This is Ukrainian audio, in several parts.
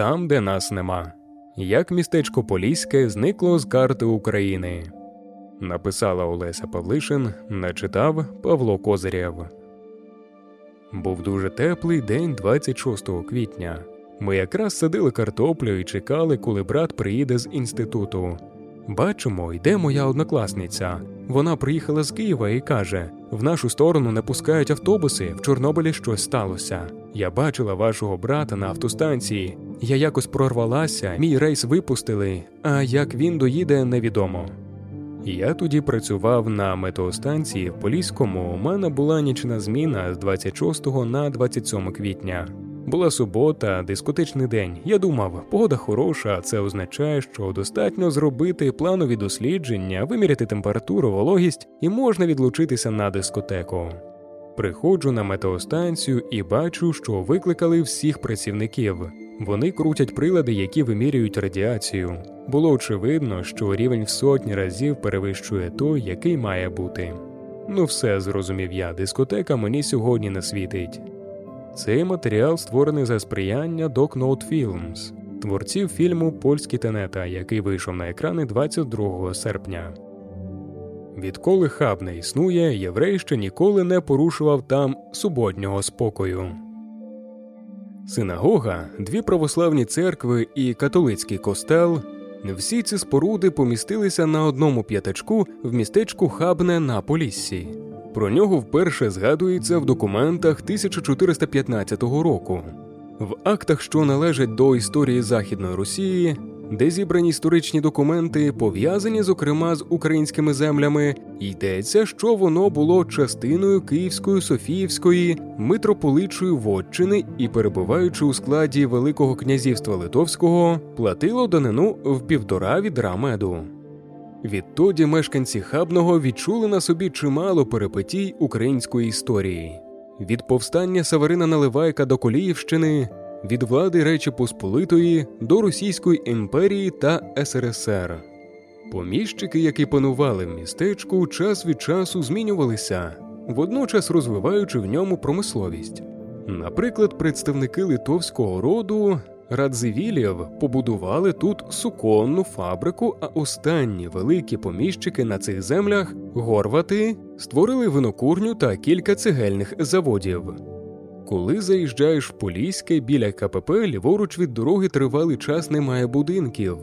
там, де нас нема. Як містечко Поліське зникло з карти України. Написала Олеся Павлишин, начитав Павло Козирєв. Був дуже теплий день 26 квітня. Ми якраз садили картоплю і чекали, коли брат приїде з інституту. Бачимо, йде моя однокласниця. Вона приїхала з Києва і каже: в нашу сторону не пускають автобуси, в Чорнобилі щось сталося. Я бачила вашого брата на автостанції. Я якось прорвалася, мій рейс випустили, а як він доїде, невідомо. Я тоді працював на метеостанції в Поліському. У мене була нічна зміна з 26 на 27 квітня. Була субота, дискотечний день. Я думав, погода хороша, це означає, що достатньо зробити планові дослідження, виміряти температуру, вологість і можна відлучитися на дискотеку. Приходжу на метеостанцію і бачу, що викликали всіх працівників. Вони крутять прилади, які вимірюють радіацію. Було очевидно, що рівень в сотні разів перевищує той, який має бути. Ну, все зрозумів я, дискотека мені сьогодні не світить. Цей матеріал створений за сприяння Docknote Films, творців фільму Польські тенета, який вийшов на екрани 22 серпня. Відколи хаб не існує, єврей ще ніколи не порушував там суботнього спокою. Синагога, дві православні церкви і католицький костел. Всі ці споруди помістилися на одному п'ятачку в містечку Хабне на Поліссі. Про нього вперше згадується в документах 1415 року. В актах, що належать до історії Західної Росії, де зібрані історичні документи, пов'язані зокрема з українськими землями, йдеться, що воно було частиною Київської Софіївської митрополичої вотчини і, перебуваючи у складі Великого князівства Литовського, платило данину в півтора відра меду. Відтоді мешканці хабного відчули на собі чимало перипетій української історії від повстання Саверина Наливайка до Коліївщини, від влади Речі Посполитої до Російської імперії та СРСР. Поміщики, які панували в містечку, час від часу змінювалися, водночас розвиваючи в ньому промисловість. Наприклад, представники литовського роду Радзивілів побудували тут суконну фабрику, а останні великі поміщики на цих землях горвати створили винокурню та кілька цегельних заводів. Коли заїжджаєш в Поліське біля КПП, ліворуч від дороги тривалий час немає будинків.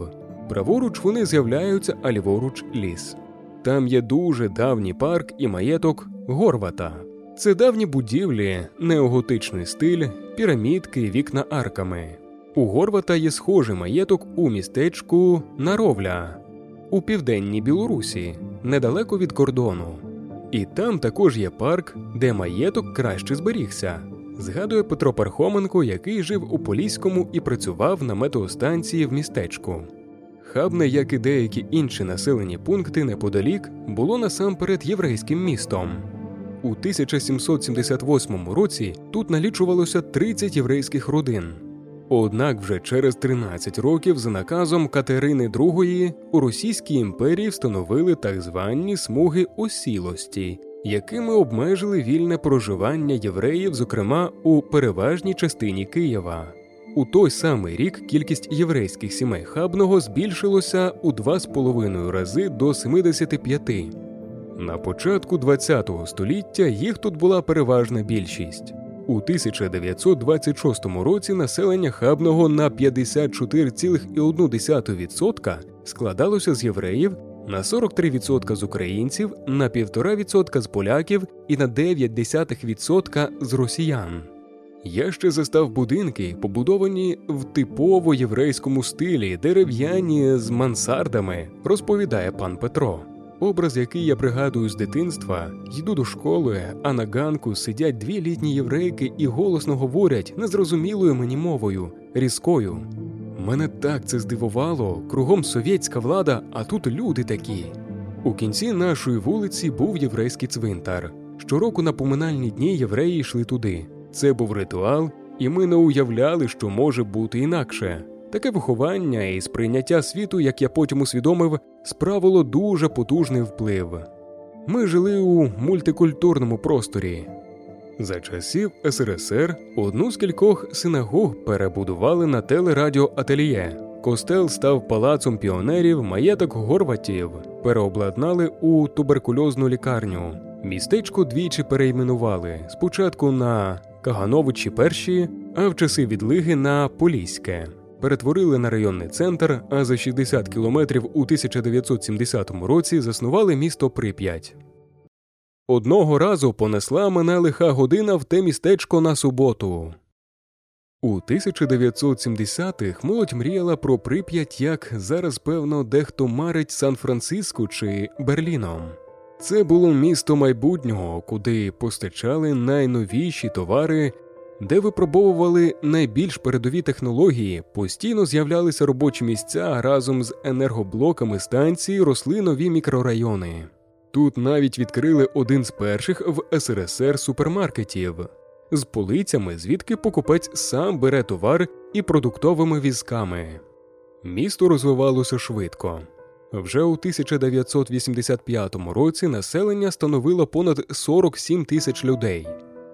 Праворуч вони з'являються, а ліворуч ліс. Там є дуже давній парк і маєток Горвата. Це давні будівлі, неоготичний стиль, пірамідки, вікна арками. У Горвата є схожий маєток у містечку Наровля у південній Білорусі, недалеко від кордону. І там також є парк, де маєток краще зберігся. Згадує Петро Пархоменко, який жив у Поліському і працював на метеостанції в містечку. Хабне, як і деякі інші населені пункти неподалік, було насамперед єврейським містом. У 1778 році тут налічувалося 30 єврейських родин. Однак вже через 13 років за наказом Катерини II у Російській імперії встановили так звані смуги осілості, якими обмежили вільне проживання євреїв, зокрема у переважній частині Києва. У той самий рік кількість єврейських сімей хабного збільшилося у 2,5 рази до 75. На початку ХХ століття їх тут була переважна більшість. У 1926 році населення хабного на 54,1% складалося з євреїв, на 43% з українців, на 1,5% з поляків і на 0,9% з росіян. Я ще застав будинки, побудовані в типово єврейському стилі, дерев'яні з мансардами, розповідає пан Петро. Образ, який я пригадую з дитинства, йду до школи, а на ганку сидять дві літні єврейки і голосно говорять незрозумілою мені мовою, різкою. Мене так це здивувало, кругом совєтська влада, а тут люди такі. У кінці нашої вулиці був єврейський цвинтар. Щороку на поминальні дні євреї йшли туди. Це був ритуал, і ми не уявляли, що може бути інакше. Таке виховання і сприйняття світу, як я потім усвідомив, справило дуже потужний вплив. Ми жили у мультикультурному просторі. За часів СРСР одну з кількох синагог перебудували на телерадіоательє. Костел став палацом піонерів, маєток горватів, переобладнали у туберкульозну лікарню. Містечко двічі перейменували спочатку на Кагановичі перші, а в часи відлиги на Поліське. Перетворили на районний центр, а за 60 кілометрів у 1970 році заснували місто Прип'ять. Одного разу понесла мене лиха година в те містечко на суботу. У 1970-х молодь мріяла про Прип'ять, як зараз, певно, дехто марить Сан-Франциско чи Берліном. Це було місто майбутнього, куди постачали найновіші товари, де випробовували найбільш передові технології, постійно з'являлися робочі місця разом з енергоблоками станції росли нові мікрорайони. Тут навіть відкрили один з перших в СРСР супермаркетів з полицями, звідки покупець сам бере товар і продуктовими візками. Місто розвивалося швидко. Вже у 1985 році населення становило понад 47 тисяч людей.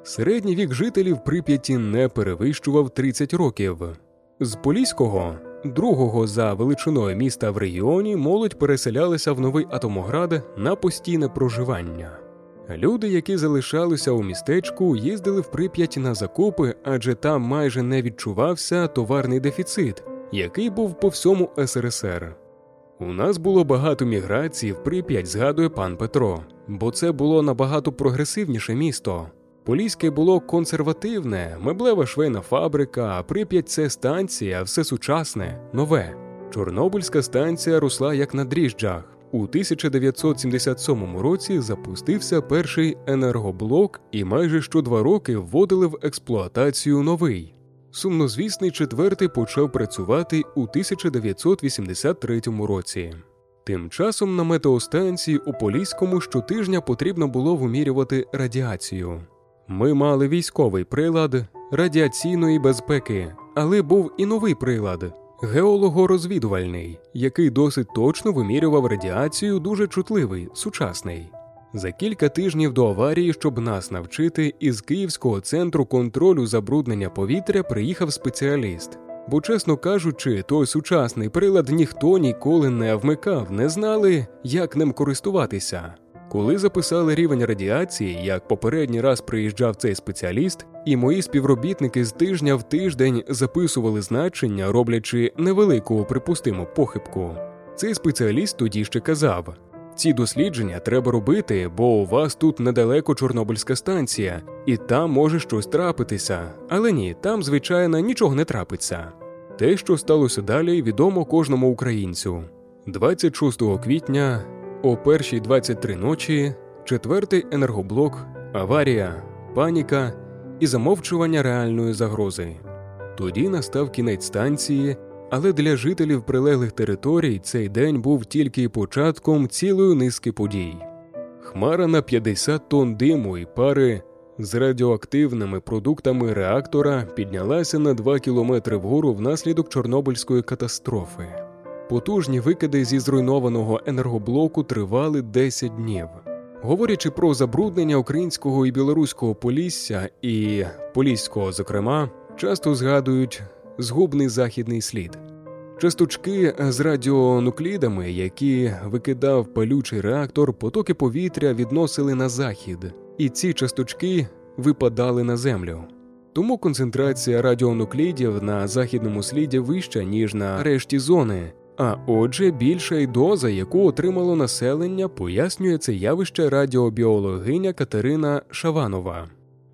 Середній вік жителів Прип'яті не перевищував 30 років. З Поліського, другого за величиною міста в регіоні, молодь переселялася в новий Атомоград на постійне проживання. Люди, які залишалися у містечку, їздили в Прип'ять на закупи, адже там майже не відчувався товарний дефіцит, який був по всьому СРСР. У нас було багато міграцій в Прип'ять, згадує пан Петро, бо це було набагато прогресивніше місто. Поліське було консервативне, меблева швейна фабрика, Прип'ять це станція, все сучасне, нове. Чорнобильська станція росла як на дріжджах. У 1977 році запустився перший енергоблок, і майже що два роки вводили в експлуатацію новий. Сумнозвісний четвертий почав працювати у 1983 році. Тим часом на метеостанції у Поліському щотижня потрібно було вимірювати радіацію. Ми мали військовий прилад радіаційної безпеки, але був і новий прилад геологорозвідувальний, який досить точно вимірював радіацію, дуже чутливий, сучасний. За кілька тижнів до аварії, щоб нас навчити, із Київського центру контролю забруднення повітря приїхав спеціаліст. Бо, чесно кажучи, той сучасний прилад ніхто ніколи не вмикав, не знали, як ним користуватися. Коли записали рівень радіації, як попередній раз приїжджав цей спеціаліст, і мої співробітники з тижня в тиждень записували значення, роблячи невелику припустиму похибку. Цей спеціаліст тоді ще казав: ці дослідження треба робити, бо у вас тут недалеко Чорнобильська станція, і там може щось трапитися. Але ні, там, звичайно, нічого не трапиться. Те, що сталося далі, відомо кожному українцю. 26 квітня о першій 23 ночі, четвертий енергоблок, аварія, паніка і замовчування реальної загрози. Тоді настав кінець станції, але для жителів прилеглих територій цей день був тільки початком цілої низки подій. Хмара на 50 тонн диму і пари з радіоактивними продуктами реактора піднялася на 2 кілометри вгору внаслідок Чорнобильської катастрофи. Потужні викиди зі зруйнованого енергоблоку тривали 10 днів. Говорячи про забруднення українського і білоруського полісся і поліського, зокрема, часто згадують згубний західний слід. Часточки з радіонуклідами, які викидав палючий реактор, потоки повітря відносили на захід, і ці часточки випадали на землю. Тому концентрація радіонуклідів на західному сліді вища, ніж на решті зони, а отже, більша й доза, яку отримало населення, пояснює це явище радіобіологиня Катерина Шаванова.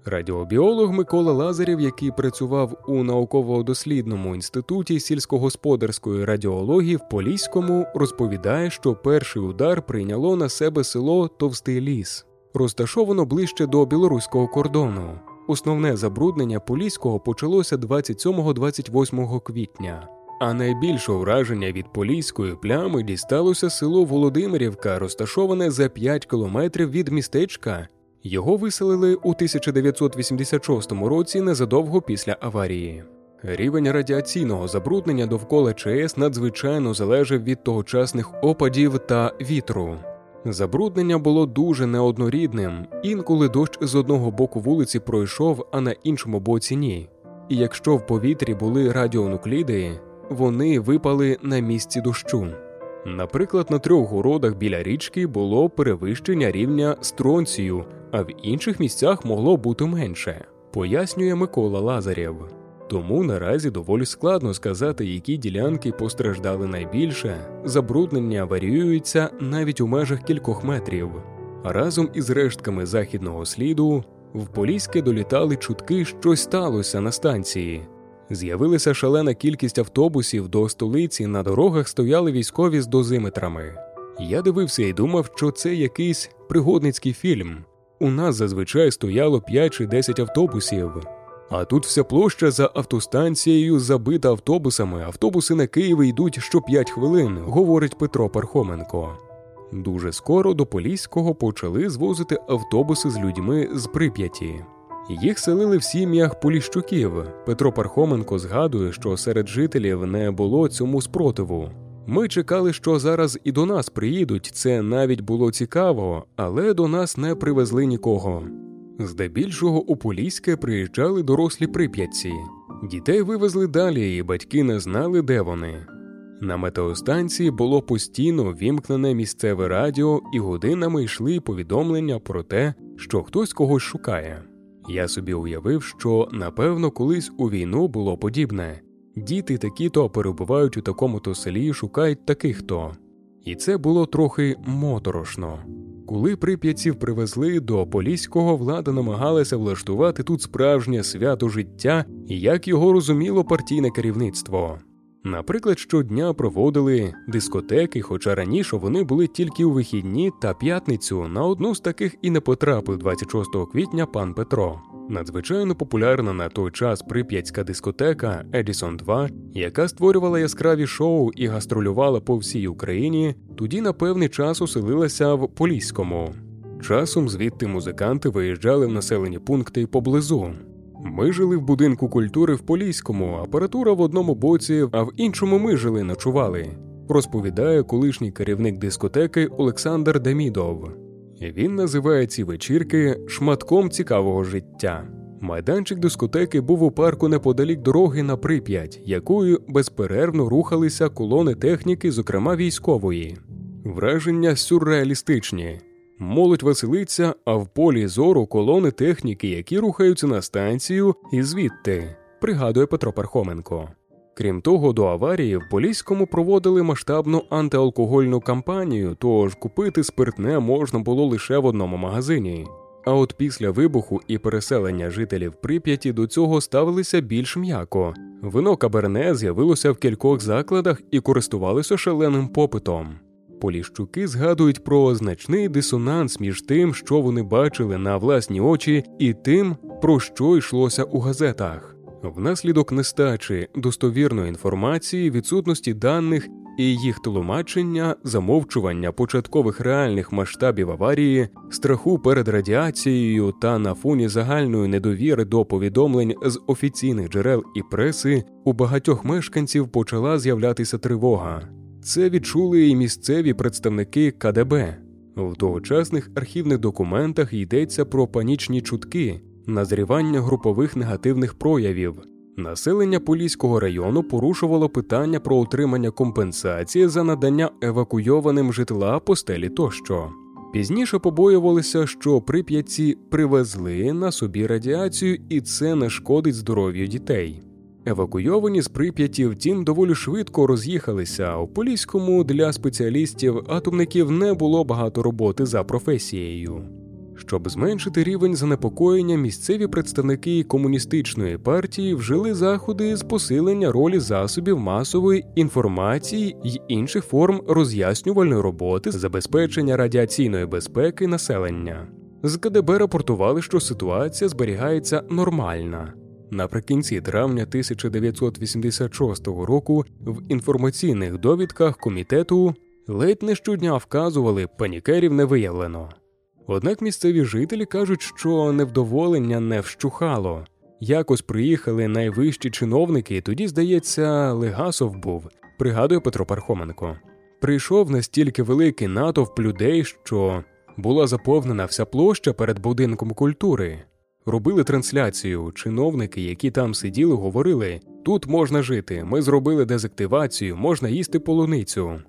Радіобіолог Микола Лазарєв, який працював у науково-дослідному інституті сільськогосподарської радіології в Поліському, розповідає, що перший удар прийняло на себе село Товстий Ліс, розташовано ближче до білоруського кордону. Основне забруднення Поліського почалося 27-28 квітня. А найбільше враження від поліської плями дісталося село Володимирівка, розташоване за 5 кілометрів від містечка. Його виселили у 1986 році незадовго після аварії. Рівень радіаційного забруднення довкола ЧАЕС надзвичайно залежав від тогочасних опадів та вітру. Забруднення було дуже неоднорідним, інколи дощ з одного боку вулиці пройшов, а на іншому боці ні. І якщо в повітрі були радіонукліди, вони випали на місці дощу. Наприклад, на трьох городах біля річки було перевищення рівня стронцію, а в інших місцях могло бути менше, пояснює Микола Лазарєв. Тому наразі доволі складно сказати, які ділянки постраждали найбільше. Забруднення варіюються навіть у межах кількох метрів. Разом із рештками західного сліду в Поліське долітали чутки, що сталося на станції. З'явилася шалена кількість автобусів до столиці, на дорогах стояли військові з дозиметрами. Я дивився і думав, що це якийсь пригодницький фільм. У нас зазвичай стояло 5 чи 10 автобусів. А тут вся площа за автостанцією забита автобусами. Автобуси на Київ йдуть що 5 хвилин, говорить Петро Пархоменко. Дуже скоро до Поліського почали звозити автобуси з людьми з прип'яті. Їх селили в сім'ях Поліщуків. Петро Пархоменко згадує, що серед жителів не було цьому спротиву. Ми чекали, що зараз і до нас приїдуть. Це навіть було цікаво, але до нас не привезли нікого. Здебільшого у Поліське приїжджали дорослі прип'ятці. Дітей вивезли далі, і батьки не знали, де вони. На метеостанції було постійно вімкнене місцеве радіо, і годинами йшли повідомлення про те, що хтось когось шукає. Я собі уявив, що напевно колись у війну було подібне діти такі то перебувають у такому то селі, шукають таких то. І це було трохи моторошно. Коли прип'ятців привезли до Поліського, влада намагалася влаштувати тут справжнє свято життя, як його розуміло партійне керівництво. Наприклад, щодня проводили дискотеки, хоча раніше вони були тільки у вихідні та п'ятницю. На одну з таких і не потрапив 26 квітня пан Петро. Надзвичайно популярна на той час прип'ятська дискотека Едісон 2, яка створювала яскраві шоу і гастролювала по всій Україні, тоді на певний час оселилася в Поліському. Часом звідти музиканти виїжджали в населені пункти поблизу. Ми жили в будинку культури в Поліському, апаратура в одному боці, а в іншому ми жили ночували. Розповідає колишній керівник дискотеки Олександр Демідов. Він називає ці вечірки шматком цікавого життя. Майданчик дискотеки був у парку неподалік дороги на прип'ять, якою безперервно рухалися колони техніки, зокрема військової. Враження сюрреалістичні. Молодь веселиться, а в полі зору колони техніки, які рухаються на станцію, і звідти, пригадує Петро Пархоменко. Крім того, до аварії в Поліському проводили масштабну антиалкогольну кампанію, тож купити спиртне можна було лише в одному магазині. А от після вибуху і переселення жителів Прип'яті до цього ставилися більш м'яко. Вино каберне з'явилося в кількох закладах і користувалося шаленим попитом. Поліщуки згадують про значний дисонанс між тим, що вони бачили на власні очі, і тим, про що йшлося у газетах. Внаслідок нестачі достовірної інформації, відсутності даних і їх тлумачення, замовчування початкових реальних масштабів аварії, страху перед радіацією та на фоні загальної недовіри до повідомлень з офіційних джерел і преси, у багатьох мешканців почала з'являтися тривога. Це відчули і місцеві представники КДБ. В тогочасних архівних документах йдеться про панічні чутки, назрівання групових негативних проявів. Населення Поліського району порушувало питання про отримання компенсації за надання евакуйованим житла постелі тощо. Пізніше побоювалися, що прип'ятці привезли на собі радіацію, і це не шкодить здоров'ю дітей. Евакуйовані з прип'яті, втім, доволі швидко роз'їхалися. У Поліському для спеціалістів атомників не було багато роботи за професією. Щоб зменшити рівень занепокоєння, місцеві представники комуністичної партії вжили заходи з посилення ролі засобів масової інформації й інших форм роз'яснювальної роботи забезпечення радіаційної безпеки населення. З КДБ рапортували, що ситуація зберігається нормальна. Наприкінці травня 1986 року в інформаційних довідках комітету ледь не щодня вказували, панікерів не виявлено. Однак місцеві жителі кажуть, що невдоволення не вщухало. Якось приїхали найвищі чиновники, тоді, здається, Легасов був, пригадує Петро Пархоменко. Прийшов настільки великий натовп людей, що була заповнена вся площа перед будинком культури. Робили трансляцію. Чиновники, які там сиділи, говорили: тут можна жити, ми зробили дезактивацію, можна їсти полуницю.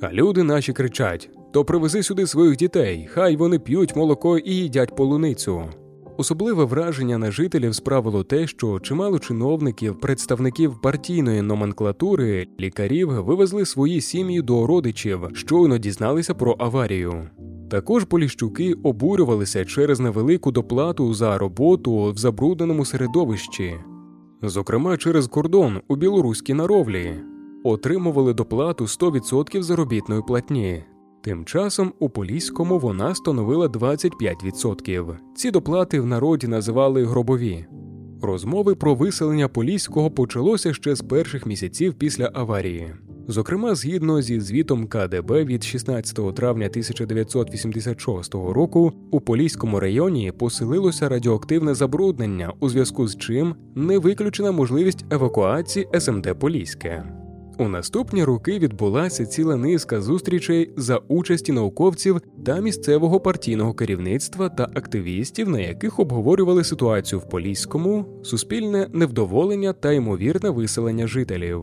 А люди наші кричать: то привези сюди своїх дітей, хай вони п'ють молоко і їдять полуницю. Особливе враження на жителів справило те, що чимало чиновників, представників партійної номенклатури, лікарів вивезли свої сім'ї до родичів, щойно дізналися про аварію. Також поліщуки обурювалися через невелику доплату за роботу в забрудненому середовищі, зокрема через кордон у білоруській наровлі, отримували доплату 100% заробітної платні. Тим часом у Поліському вона становила 25%. Ці доплати в народі називали гробові. Розмови про виселення Поліського почалося ще з перших місяців після аварії. Зокрема, згідно зі звітом КДБ від 16 травня 1986 року у Поліському районі поселилося радіоактивне забруднення, у зв'язку з чим не виключена можливість евакуації СМТ Поліське. У наступні роки відбулася ціла низка зустрічей за участі науковців та місцевого партійного керівництва та активістів, на яких обговорювали ситуацію в Поліському, суспільне невдоволення та ймовірне виселення жителів.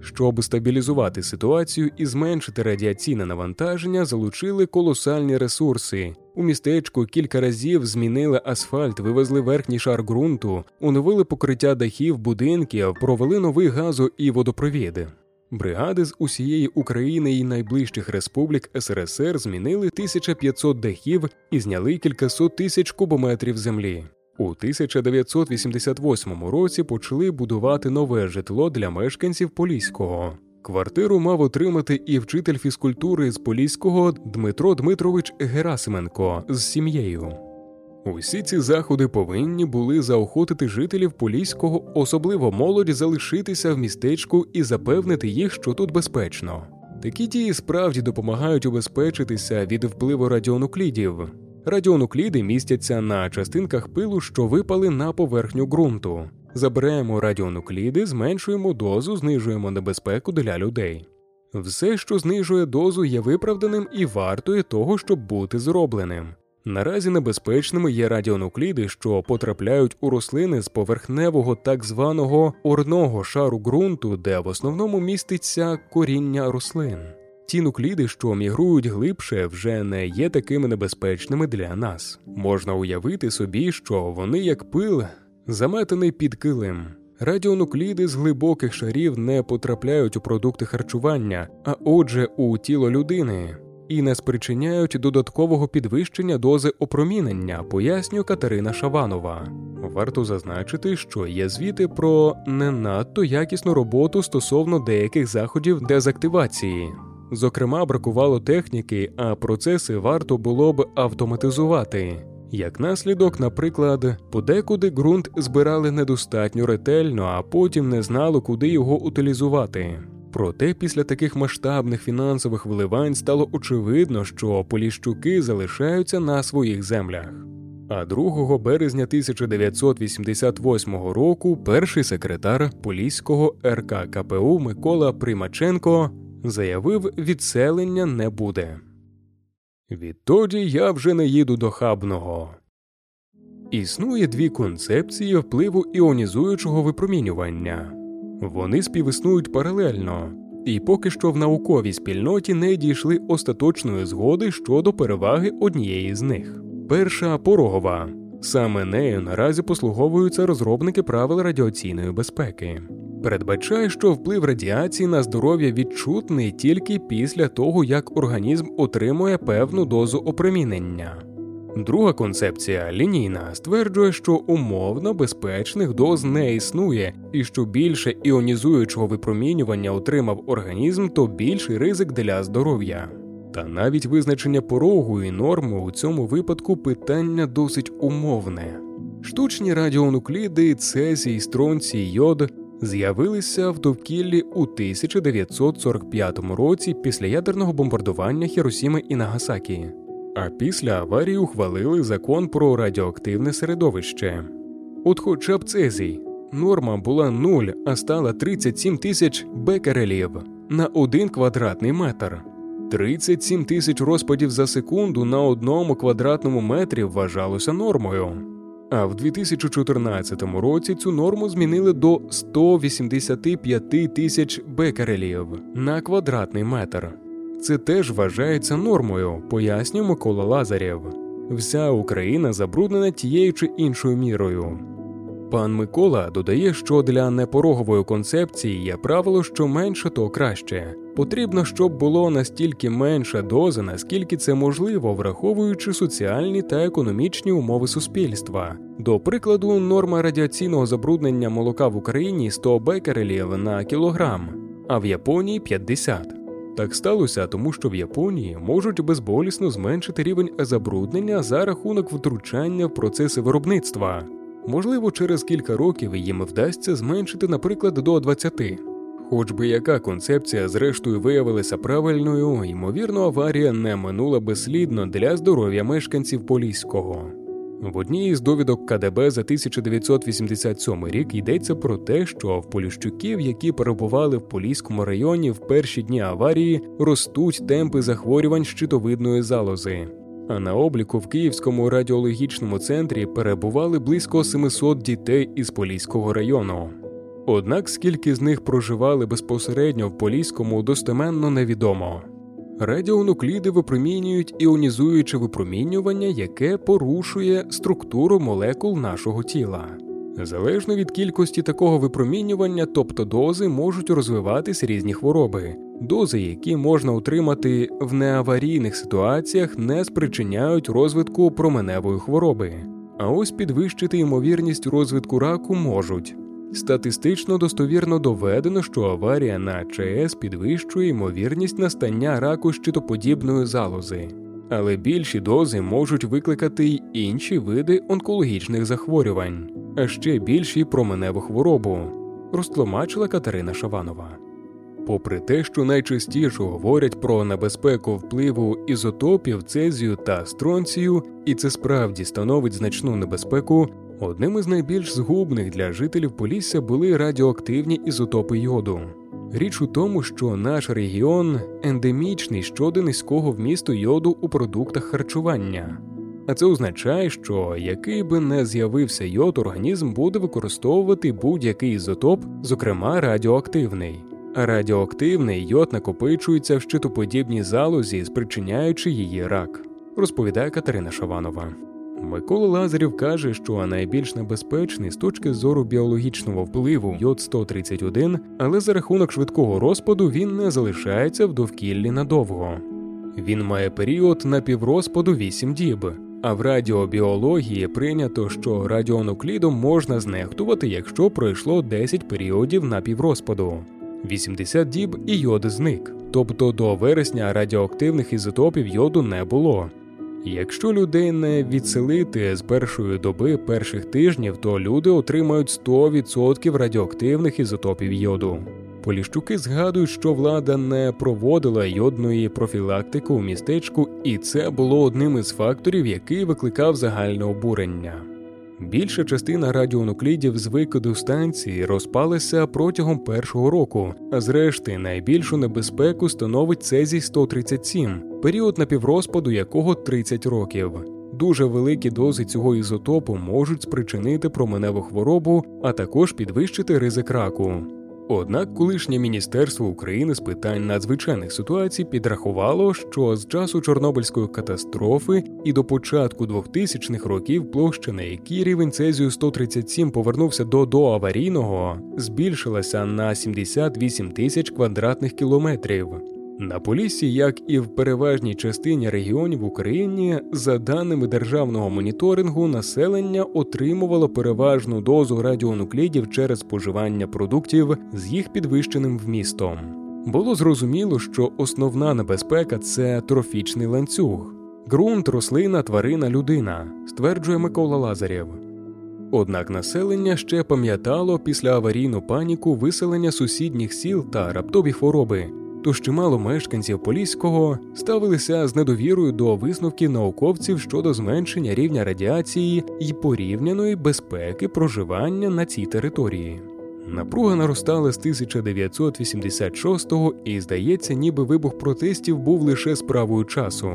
Щоб стабілізувати ситуацію і зменшити радіаційне навантаження, залучили колосальні ресурси. У містечку кілька разів змінили асфальт, вивезли верхній шар ґрунту, оновили покриття дахів, будинків, провели новий газо і водопровід. Бригади з усієї України і найближчих республік СРСР змінили 1500 дахів і зняли кількасот тисяч кубометрів землі. У 1988 році почали будувати нове житло для мешканців Поліського. Квартиру мав отримати і вчитель фізкультури з Поліського Дмитро Дмитрович Герасименко з сім'єю. Усі ці заходи повинні були заохотити жителів Поліського, особливо молодь, залишитися в містечку і запевнити їх, що тут безпечно. Такі дії справді допомагають убезпечитися від впливу радіонуклідів. Радіонукліди містяться на частинках пилу, що випали на поверхню ґрунту. Забираємо радіонукліди, зменшуємо дозу, знижуємо небезпеку для людей. Все, що знижує дозу, є виправданим і вартує того, щоб бути зробленим. Наразі небезпечними є радіонукліди, що потрапляють у рослини з поверхневого так званого орного шару ґрунту, де в основному міститься коріння рослин. Ті нукліди, що мігрують глибше, вже не є такими небезпечними для нас. Можна уявити собі, що вони, як пил, заметений під килим. Радіонукліди з глибоких шарів не потрапляють у продукти харчування, а отже, у тіло людини і не спричиняють додаткового підвищення дози опромінення, пояснює Катерина Шаванова. Варто зазначити, що є звіти про не надто якісну роботу стосовно деяких заходів дезактивації. Зокрема, бракувало техніки, а процеси варто було б автоматизувати. Як наслідок, наприклад, подекуди ґрунт збирали недостатньо ретельно, а потім не знало, куди його утилізувати. Проте після таких масштабних фінансових вливань стало очевидно, що поліщуки залишаються на своїх землях. А 2 березня 1988 року перший секретар Поліського РККПУ Микола Примаченко заявив, відселення не буде. Відтоді я вже не їду до хабного. Існує дві концепції впливу іонізуючого випромінювання. Вони співіснують паралельно, і поки що в науковій спільноті не дійшли остаточної згоди щодо переваги однієї з них. Перша порогова. Саме нею наразі послуговуються розробники правил радіаційної безпеки. Передбачає, що вплив радіації на здоров'я відчутний тільки після того, як організм отримує певну дозу опромінення. Друга концепція лінійна стверджує, що умовно безпечних доз не існує, і що більше іонізуючого випромінювання отримав організм, то більший ризик для здоров'я. Та навіть визначення порогу і норми у цьому випадку питання досить умовне. Штучні радіонукліди, цезій, стронцій, йод з'явилися в довкіллі у 1945 році після ядерного бомбардування Хіросіми і Нагасакі. А після аварії ухвалили закон про радіоактивне середовище. От хоча б цезій, норма була 0, а стала 37 тисяч бекерелів на один квадратний метр. 37 тисяч розпадів за секунду на одному квадратному метрі вважалося нормою. А в 2014 році цю норму змінили до 185 тисяч бекерелів на квадратний метр. Це теж вважається нормою, пояснює Микола Лазарєв. Вся Україна забруднена тією чи іншою мірою. Пан Микола додає, що для непорогової концепції є правило, що менше, то краще. Потрібно, щоб було настільки менша доза, наскільки це можливо, враховуючи соціальні та економічні умови суспільства. До прикладу, норма радіаційного забруднення молока в Україні 100 бекерелів на кілограм, а в Японії 50. Так сталося, тому що в Японії можуть безболісно зменшити рівень забруднення за рахунок втручання в процеси виробництва. Можливо, через кілька років їм вдасться зменшити, наприклад, до 20. Хоч би яка концепція, зрештою, виявилася правильною, ймовірно, аварія не минула безслідно для здоров'я мешканців Поліського. В одній із довідок КДБ за 1987 рік йдеться про те, що в Поліщуків, які перебували в Поліському районі в перші дні аварії, ростуть темпи захворювань щитовидної залози. А на обліку в Київському радіологічному центрі перебували близько 700 дітей із Поліського району. Однак скільки з них проживали безпосередньо в Поліському, достеменно невідомо. Радіонукліди випромінюють іонізуюче випромінювання, яке порушує структуру молекул нашого тіла. Залежно від кількості такого випромінювання, тобто дози, можуть розвиватись різні хвороби. Дози, які можна отримати в неаварійних ситуаціях, не спричиняють розвитку променевої хвороби. А ось підвищити ймовірність розвитку раку можуть. Статистично достовірно доведено, що аварія на ЧАЕС підвищує ймовірність настання раку щитоподібної залози, але більші дози можуть викликати й інші види онкологічних захворювань, а ще більші променеву хворобу, розтлумачила Катерина Шаванова. Попри те, що найчастіше говорять про небезпеку впливу ізотопів цезію та стронцію, і це справді становить значну небезпеку, одним із найбільш згубних для жителів Полісся були радіоактивні ізотопи йоду. Річ у тому, що наш регіон ендемічний щодо низького вмісту йоду у продуктах харчування. А це означає, що який би не з'явився йод, організм буде використовувати будь-який ізотоп, зокрема радіоактивний. А радіоактивний йод накопичується в щитоподібній залозі, спричиняючи її рак, розповідає Катерина Шаванова. Микола Лазарів каже, що найбільш небезпечний з точки зору біологічного впливу йод 131, але за рахунок швидкого розпаду він не залишається в довкіллі надовго. Він має період напіврозпаду 8 діб. А в радіобіології прийнято, що радіонуклідом можна знехтувати, якщо пройшло 10 періодів напіврозпаду. 80 діб і йод зник, тобто до вересня радіоактивних ізотопів йоду не було. Якщо людей не відселити з першої доби перших тижнів, то люди отримають 100% радіоактивних ізотопів йоду. Поліщуки згадують, що влада не проводила йодної профілактики у містечку, і це було одним із факторів, який викликав загальне обурення. Більша частина радіонуклідів з викиду станції розпалася протягом першого року, а зрешти найбільшу небезпеку становить цезій 137 період напіврозпаду якого 30 років. Дуже великі дози цього ізотопу можуть спричинити променеву хворобу, а також підвищити ризик раку. Однак колишнє міністерство України з питань надзвичайних ситуацій підрахувало, що з часу Чорнобильської катастрофи і до початку 2000-х років площа, на якій рівень цезію 137 повернувся до доаварійного, збільшилася на 78 тисяч квадратних кілометрів. На Поліссі, як і в переважній частині регіонів в Україні, за даними державного моніторингу, населення отримувало переважну дозу радіонуклідів через споживання продуктів з їх підвищеним вмістом. Було зрозуміло, що основна небезпека це трофічний ланцюг, ґрунт, рослина, тварина, людина, стверджує Микола Лазарєв. Однак населення ще пам'ятало після аварійну паніку виселення сусідніх сіл та раптові хвороби тож чимало мешканців Поліського ставилися з недовірою до висновків науковців щодо зменшення рівня радіації і порівняної безпеки проживання на цій території. Напруга наростала з 1986-го і, здається, ніби вибух протестів був лише справою часу.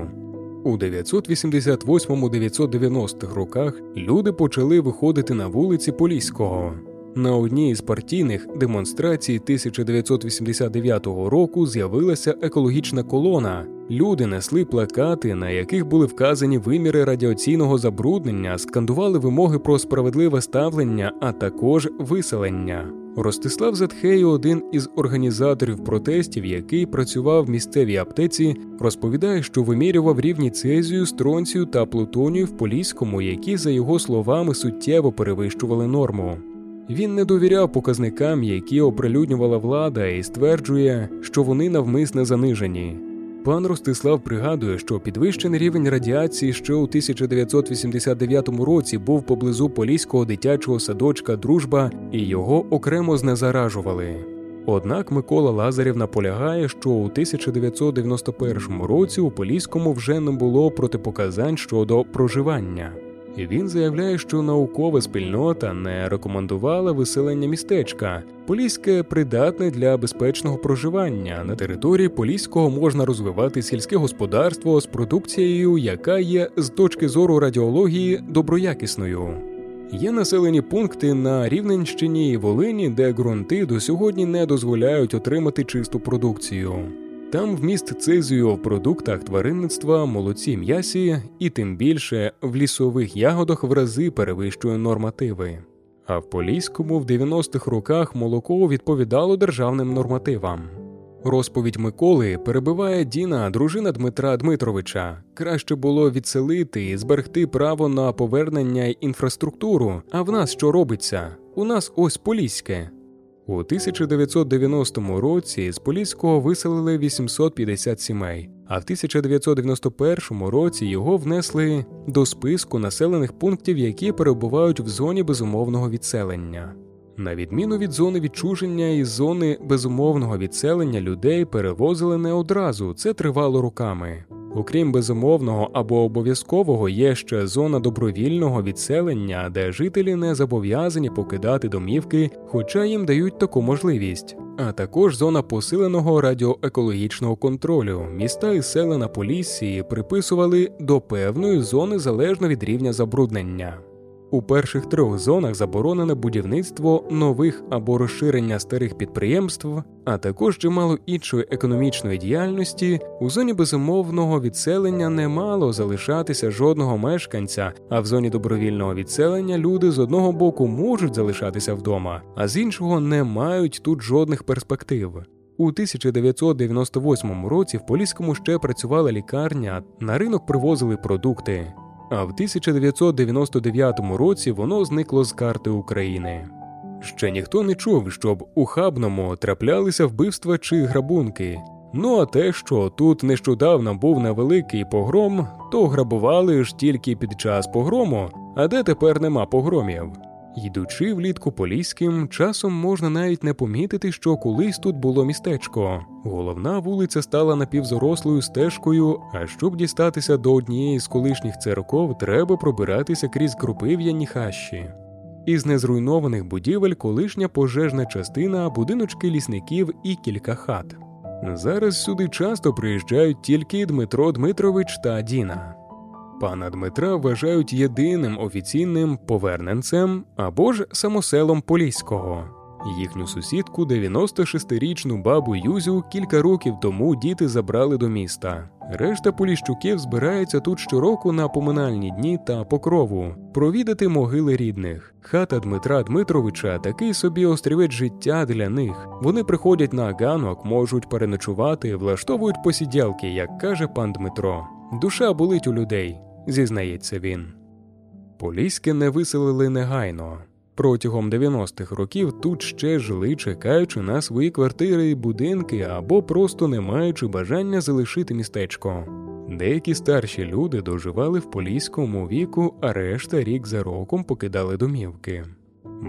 У 988-990 роках люди почали виходити на вулиці Поліського. На одній із партійних демонстрацій 1989 року з'явилася екологічна колона. Люди несли плакати, на яких були вказані виміри радіаційного забруднення, скандували вимоги про справедливе ставлення, а також виселення. Ростислав Затхей, один із організаторів протестів, який працював в місцевій аптеці, розповідає, що вимірював рівні цезію, стронцію та плутонію в Поліському, які, за його словами, суттєво перевищували норму. Він не довіряв показникам, які оприлюднювала влада, і стверджує, що вони навмисне занижені. Пан Ростислав пригадує, що підвищений рівень радіації ще у 1989 році був поблизу поліського дитячого садочка Дружба і його окремо знезаражували. Однак Микола Лазарів наполягає, що у 1991 році у Поліському вже не було протипоказань щодо проживання. Він заявляє, що наукова спільнота не рекомендувала виселення містечка. Поліське придатне для безпечного проживання. На території Поліського можна розвивати сільське господарство з продукцією, яка є з точки зору радіології доброякісною. Є населені пункти на Рівненщині і Волині, де ґрунти до сьогодні не дозволяють отримати чисту продукцію. Там вміст цезію в продуктах тваринництва, молоці м'ясі і тим більше в лісових ягодах в рази перевищує нормативи. А в Поліському в 90-х роках молоко відповідало державним нормативам. Розповідь Миколи перебиває Діна, дружина Дмитра Дмитровича. Краще було відселити і зберегти право на повернення й інфраструктуру. А в нас що робиться? У нас ось Поліське. У 1990 році з Поліського виселили 850 сімей, а в 1991 році його внесли до списку населених пунктів, які перебувають в зоні безумовного відселення. На відміну від зони відчуження і зони безумовного відселення людей перевозили не одразу, це тривало роками. Окрім безумовного або обов'язкового, є ще зона добровільного відселення, де жителі не зобов'язані покидати домівки, хоча їм дають таку можливість, а також зона посиленого радіоекологічного контролю. Міста і села на приписували до певної зони залежно від рівня забруднення. У перших трьох зонах заборонене будівництво нових або розширення старих підприємств, а також чимало іншої економічної діяльності. У зоні безумовного відселення не мало залишатися жодного мешканця, а в зоні добровільного відселення люди з одного боку можуть залишатися вдома, а з іншого не мають тут жодних перспектив. У 1998 році в Поліському ще працювала лікарня, на ринок привозили продукти а в 1999 році воно зникло з карти України. Ще ніхто не чув, щоб у хабному траплялися вбивства чи грабунки. Ну а те, що тут нещодавно був невеликий погром, то грабували ж тільки під час погрому, а де тепер нема погромів. Йдучи влітку поліським, часом можна навіть не помітити, що колись тут було містечко. Головна вулиця стала напівзорослою стежкою, а щоб дістатися до однієї з колишніх церков, треба пробиратися крізь крупив'яні хащі. Із незруйнованих будівель колишня пожежна частина, будиночки лісників і кілька хат. Зараз сюди часто приїжджають тільки Дмитро Дмитрович та Діна. Пана Дмитра вважають єдиним офіційним поверненцем або ж самоселом Поліського. Їхню сусідку, 96-річну бабу Юзю, кілька років тому діти забрали до міста. Решта поліщуків збирається тут щороку на поминальні дні та покрову, провідати могили рідних. Хата Дмитра Дмитровича такий собі острівець життя для них. Вони приходять на ганок, можуть переночувати, влаштовують посідялки, як каже пан Дмитро. Душа болить у людей зізнається він. Поліське не виселили негайно. Протягом 90-х років тут ще жили, чекаючи на свої квартири і будинки або просто не маючи бажання залишити містечко. Деякі старші люди доживали в поліському віку, а решта рік за роком покидали домівки.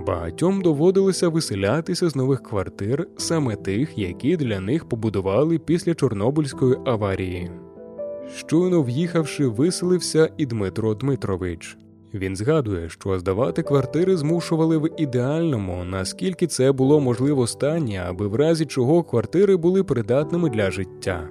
Багатьом доводилося виселятися з нових квартир, саме тих, які для них побудували після Чорнобильської аварії. Щойно в'їхавши, виселився і Дмитро Дмитрович. Він згадує, що здавати квартири змушували в ідеальному, наскільки це було можливо стані, аби в разі чого квартири були придатними для життя.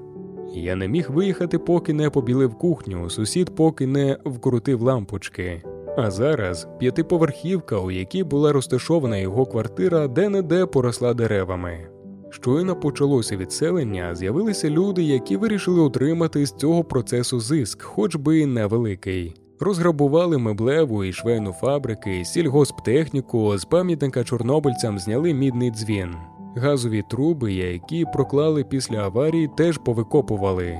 Я не міг виїхати, поки не побілив кухню, сусід поки не вкрутив лампочки. А зараз п'ятиповерхівка, у якій була розташована його квартира, де не де поросла деревами. Щойно почалося відселення, з'явилися люди, які вирішили отримати з цього процесу зиск, хоч би невеликий. Розграбували меблеву і швейну фабрики, сільгосптехніку, з пам'ятника чорнобильцям зняли мідний дзвін. Газові труби, які проклали після аварії, теж повикопували.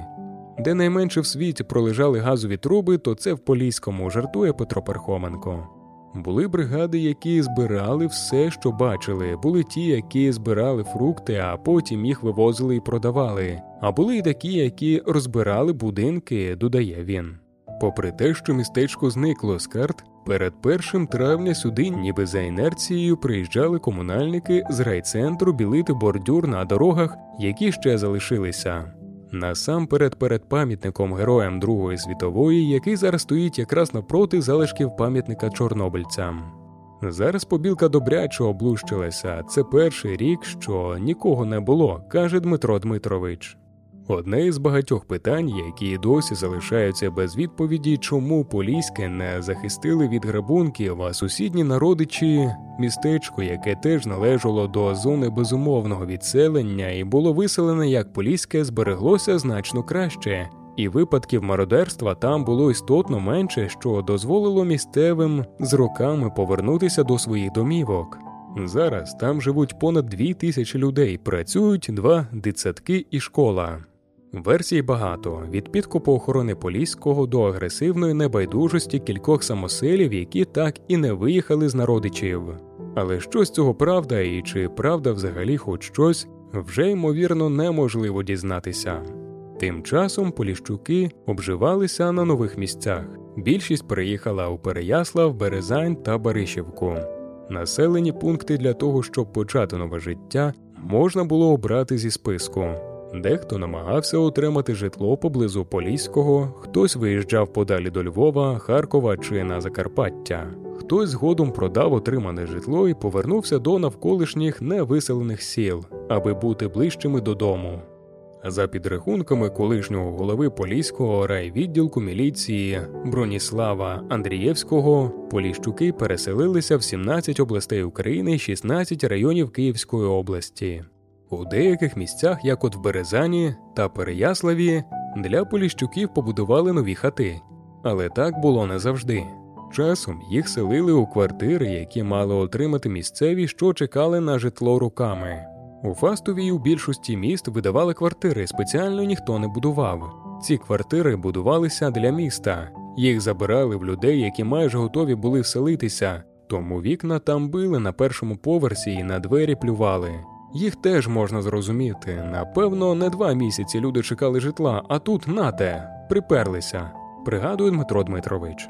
Де найменше в світі пролежали газові труби, то це в Поліському, жартує Петро Пархоменко. Були бригади, які збирали все, що бачили, були ті, які збирали фрукти, а потім їх вивозили і продавали. А були й такі, які розбирали будинки, додає він. Попри те, що містечко зникло з карт, перед першим травня сюди, ніби за інерцією, приїжджали комунальники з райцентру білити бордюр на дорогах, які ще залишилися. Насамперед перед пам'ятником героям Другої світової, який зараз стоїть якраз напроти залишків пам'ятника чорнобильцям. Зараз побілка добряче облущилася. Це перший рік, що нікого не було, каже Дмитро Дмитрович. Одне із багатьох питань, які досі залишаються без відповіді, чому Поліське не захистили від грабунків, а сусідні народичі містечко, яке теж належало до зони безумовного відселення, і було виселене як Поліське, збереглося значно краще, і випадків мародерства там було істотно менше, що дозволило місцевим з роками повернутися до своїх домівок. Зараз там живуть понад дві тисячі людей, працюють два дитсадки і школа. Версій багато від підкупу охорони Поліського до агресивної небайдужості кількох самоселів, які так і не виїхали з народичів. Але що з цього правда, і чи правда взагалі хоч щось, вже ймовірно неможливо дізнатися. Тим часом Поліщуки обживалися на нових місцях. Більшість переїхала у Переяслав, Березань та Баришівку. Населені пункти для того, щоб почати нове життя, можна було обрати зі списку. Дехто намагався отримати житло поблизу Поліського, хтось виїжджав подалі до Львова, Харкова чи на Закарпаття. Хтось згодом продав отримане житло і повернувся до навколишніх невиселених сіл, аби бути ближчими додому. За підрахунками колишнього голови Поліського райвідділку міліції Броніслава Андрієвського, Поліщуки переселилися в 17 областей України і 16 районів Київської області. У деяких місцях, як от в Березані та Переяславі, для поліщуків побудували нові хати, але так було не завжди. Часом їх селили у квартири, які мали отримати місцеві, що чекали на житло руками. У Фастові у більшості міст видавали квартири, спеціально ніхто не будував. Ці квартири будувалися для міста, їх забирали в людей, які майже готові були вселитися, тому вікна там били на першому поверсі і на двері плювали. Їх теж можна зрозуміти. Напевно, не два місяці люди чекали житла, а тут нате, приперлися, пригадує Дмитро Дмитрович.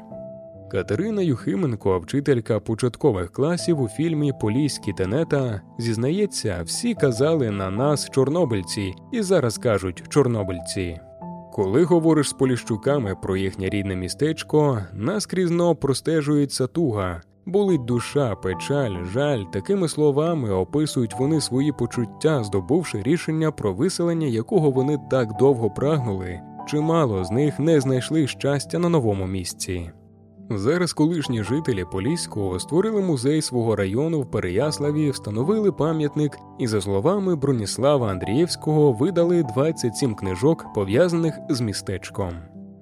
Катерина Юхименко, вчителька початкових класів у фільмі Поліські тенета, зізнається, всі казали на нас чорнобильці, і зараз кажуть чорнобильці. Коли говориш з поліщуками про їхнє рідне містечко, наскрізно простежується туга, болить душа, печаль, жаль. Такими словами описують вони свої почуття, здобувши рішення про виселення, якого вони так довго прагнули, чимало з них не знайшли щастя на новому місці. Зараз колишні жителі Поліського створили музей свого району в Переяславі, встановили пам'ятник і, за словами Броніслава Андрієвського, видали 27 книжок, пов'язаних з містечком.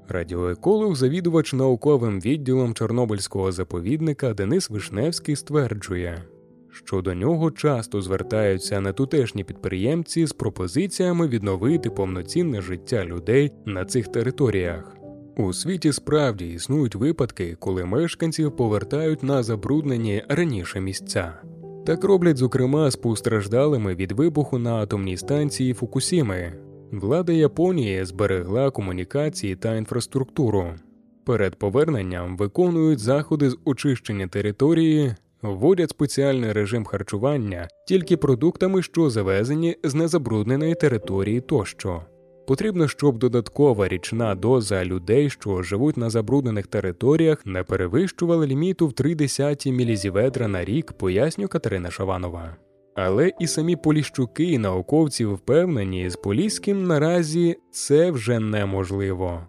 Радіоеколог, завідувач науковим відділом Чорнобильського заповідника Денис Вишневський стверджує, що до нього часто звертаються нетутешні підприємці з пропозиціями відновити повноцінне життя людей на цих територіях. У світі справді існують випадки, коли мешканців повертають на забруднені раніше місця. Так роблять, зокрема, з постраждалими від вибуху на атомній станції Фукусіми. Влада Японії зберегла комунікації та інфраструктуру. Перед поверненням виконують заходи з очищення території, вводять спеціальний режим харчування тільки продуктами, що завезені з незабрудненої території тощо. Потрібно, щоб додаткова річна доза людей, що живуть на забруднених територіях, не перевищувала ліміту в 0,3 мілізіветра на рік, пояснює Катерина Шаванова. Але і самі поліщуки і науковці впевнені, з Поліським наразі це вже неможливо.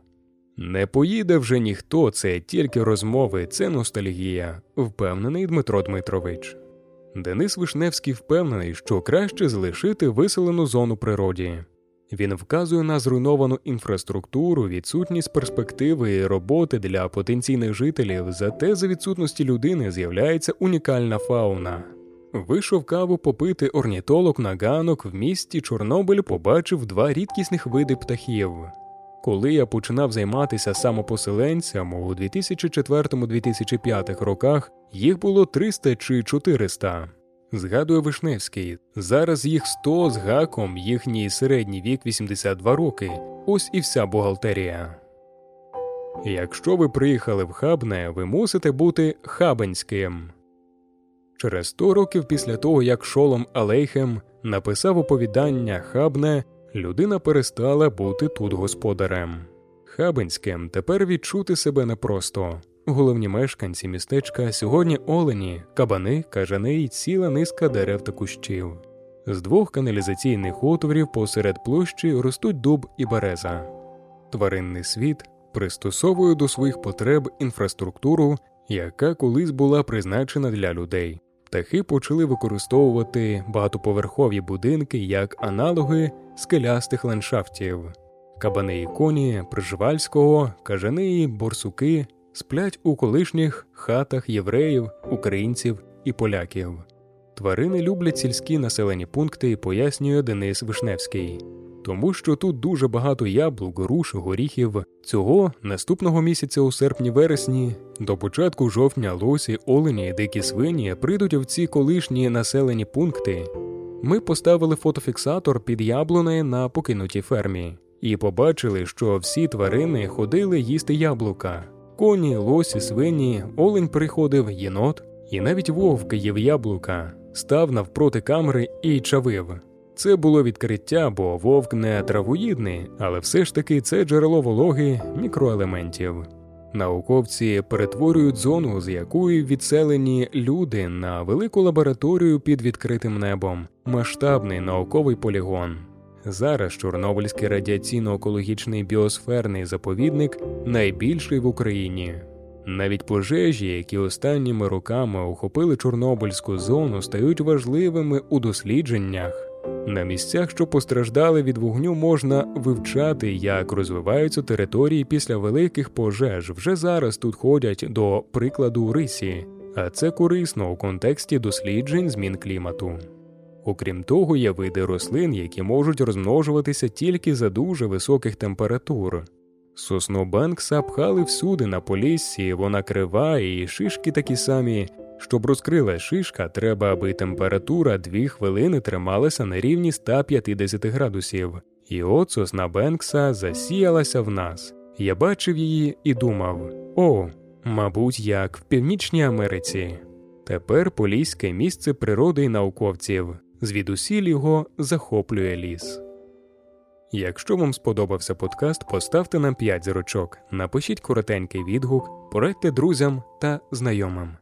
Не поїде вже ніхто, це тільки розмови, це ностальгія, впевнений Дмитро Дмитрович. Денис Вишневський впевнений, що краще залишити виселену зону природі. Він вказує на зруйновану інфраструктуру, відсутність перспективи і роботи для потенційних жителів, зате за відсутності людини з'являється унікальна фауна. Вийшов каву попити орнітолог на ганок в місті Чорнобиль побачив два рідкісних види птахів. Коли я починав займатися самопоселенцям у 2004-2005 роках, їх було 300 чи 400. Згадує Вишневський, зараз їх 100 з гаком, їхній середній вік 82 роки. Ось і вся бухгалтерія. Якщо ви приїхали в Хабне, ви мусите бути хабенським. Через 100 років після того, як Шолом Алейхем написав оповідання Хабне, людина перестала бути тут господарем. Хабенським тепер відчути себе непросто. Головні мешканці містечка сьогодні олені, кабани, кажани й ціла низка дерев та кущів. З двох каналізаційних отворів посеред площі ростуть дуб і береза. Тваринний світ пристосовує до своїх потреб інфраструктуру, яка колись була призначена для людей. Птахи почали використовувати багатоповерхові будинки як аналоги скелястих ландшафтів. Кабани і коні Прижвальського, кажани і борсуки сплять у колишніх хатах євреїв, українців і поляків. Тварини люблять сільські населені пункти, пояснює Денис Вишневський, тому що тут дуже багато яблук, груш, горіхів. Цього наступного місяця у серпні-вересні, до початку жовтня лосі, олені, дикі свині прийдуть в ці колишні населені пункти. Ми поставили фотофіксатор під яблунею на покинутій фермі і побачили, що всі тварини ходили їсти яблука. Коні, лосі, свині, олень приходив, єнот, і навіть вовк їв яблука, став навпроти камери і чавив. Це було відкриття, бо вовк не травоїдний, але все ж таки це джерело вологи мікроелементів. Науковці перетворюють зону, з якої відселені люди на велику лабораторію під відкритим небом, масштабний науковий полігон. Зараз Чорнобильський радіаційно-екологічний біосферний заповідник найбільший в Україні. Навіть пожежі, які останніми роками охопили Чорнобильську зону, стають важливими у дослідженнях. На місцях, що постраждали від вогню, можна вивчати, як розвиваються території після великих пожеж. Вже зараз тут ходять до прикладу рисі, а це корисно у контексті досліджень змін клімату. Окрім того, є види рослин, які можуть розмножуватися тільки за дуже високих температур. Сосну Банкса пхали всюди на поліссі, вона крива, і шишки такі самі. Щоб розкрила шишка, треба, аби температура дві хвилини трималася на рівні 150 градусів. І от сосна Бенкса засіялася в нас. Я бачив її і думав: о, мабуть, як в Північній Америці. Тепер поліське місце природи і науковців звідусіль його захоплює ліс. Якщо вам сподобався подкаст, поставте нам 5 зірочок, напишіть коротенький відгук, порадьте друзям та знайомим.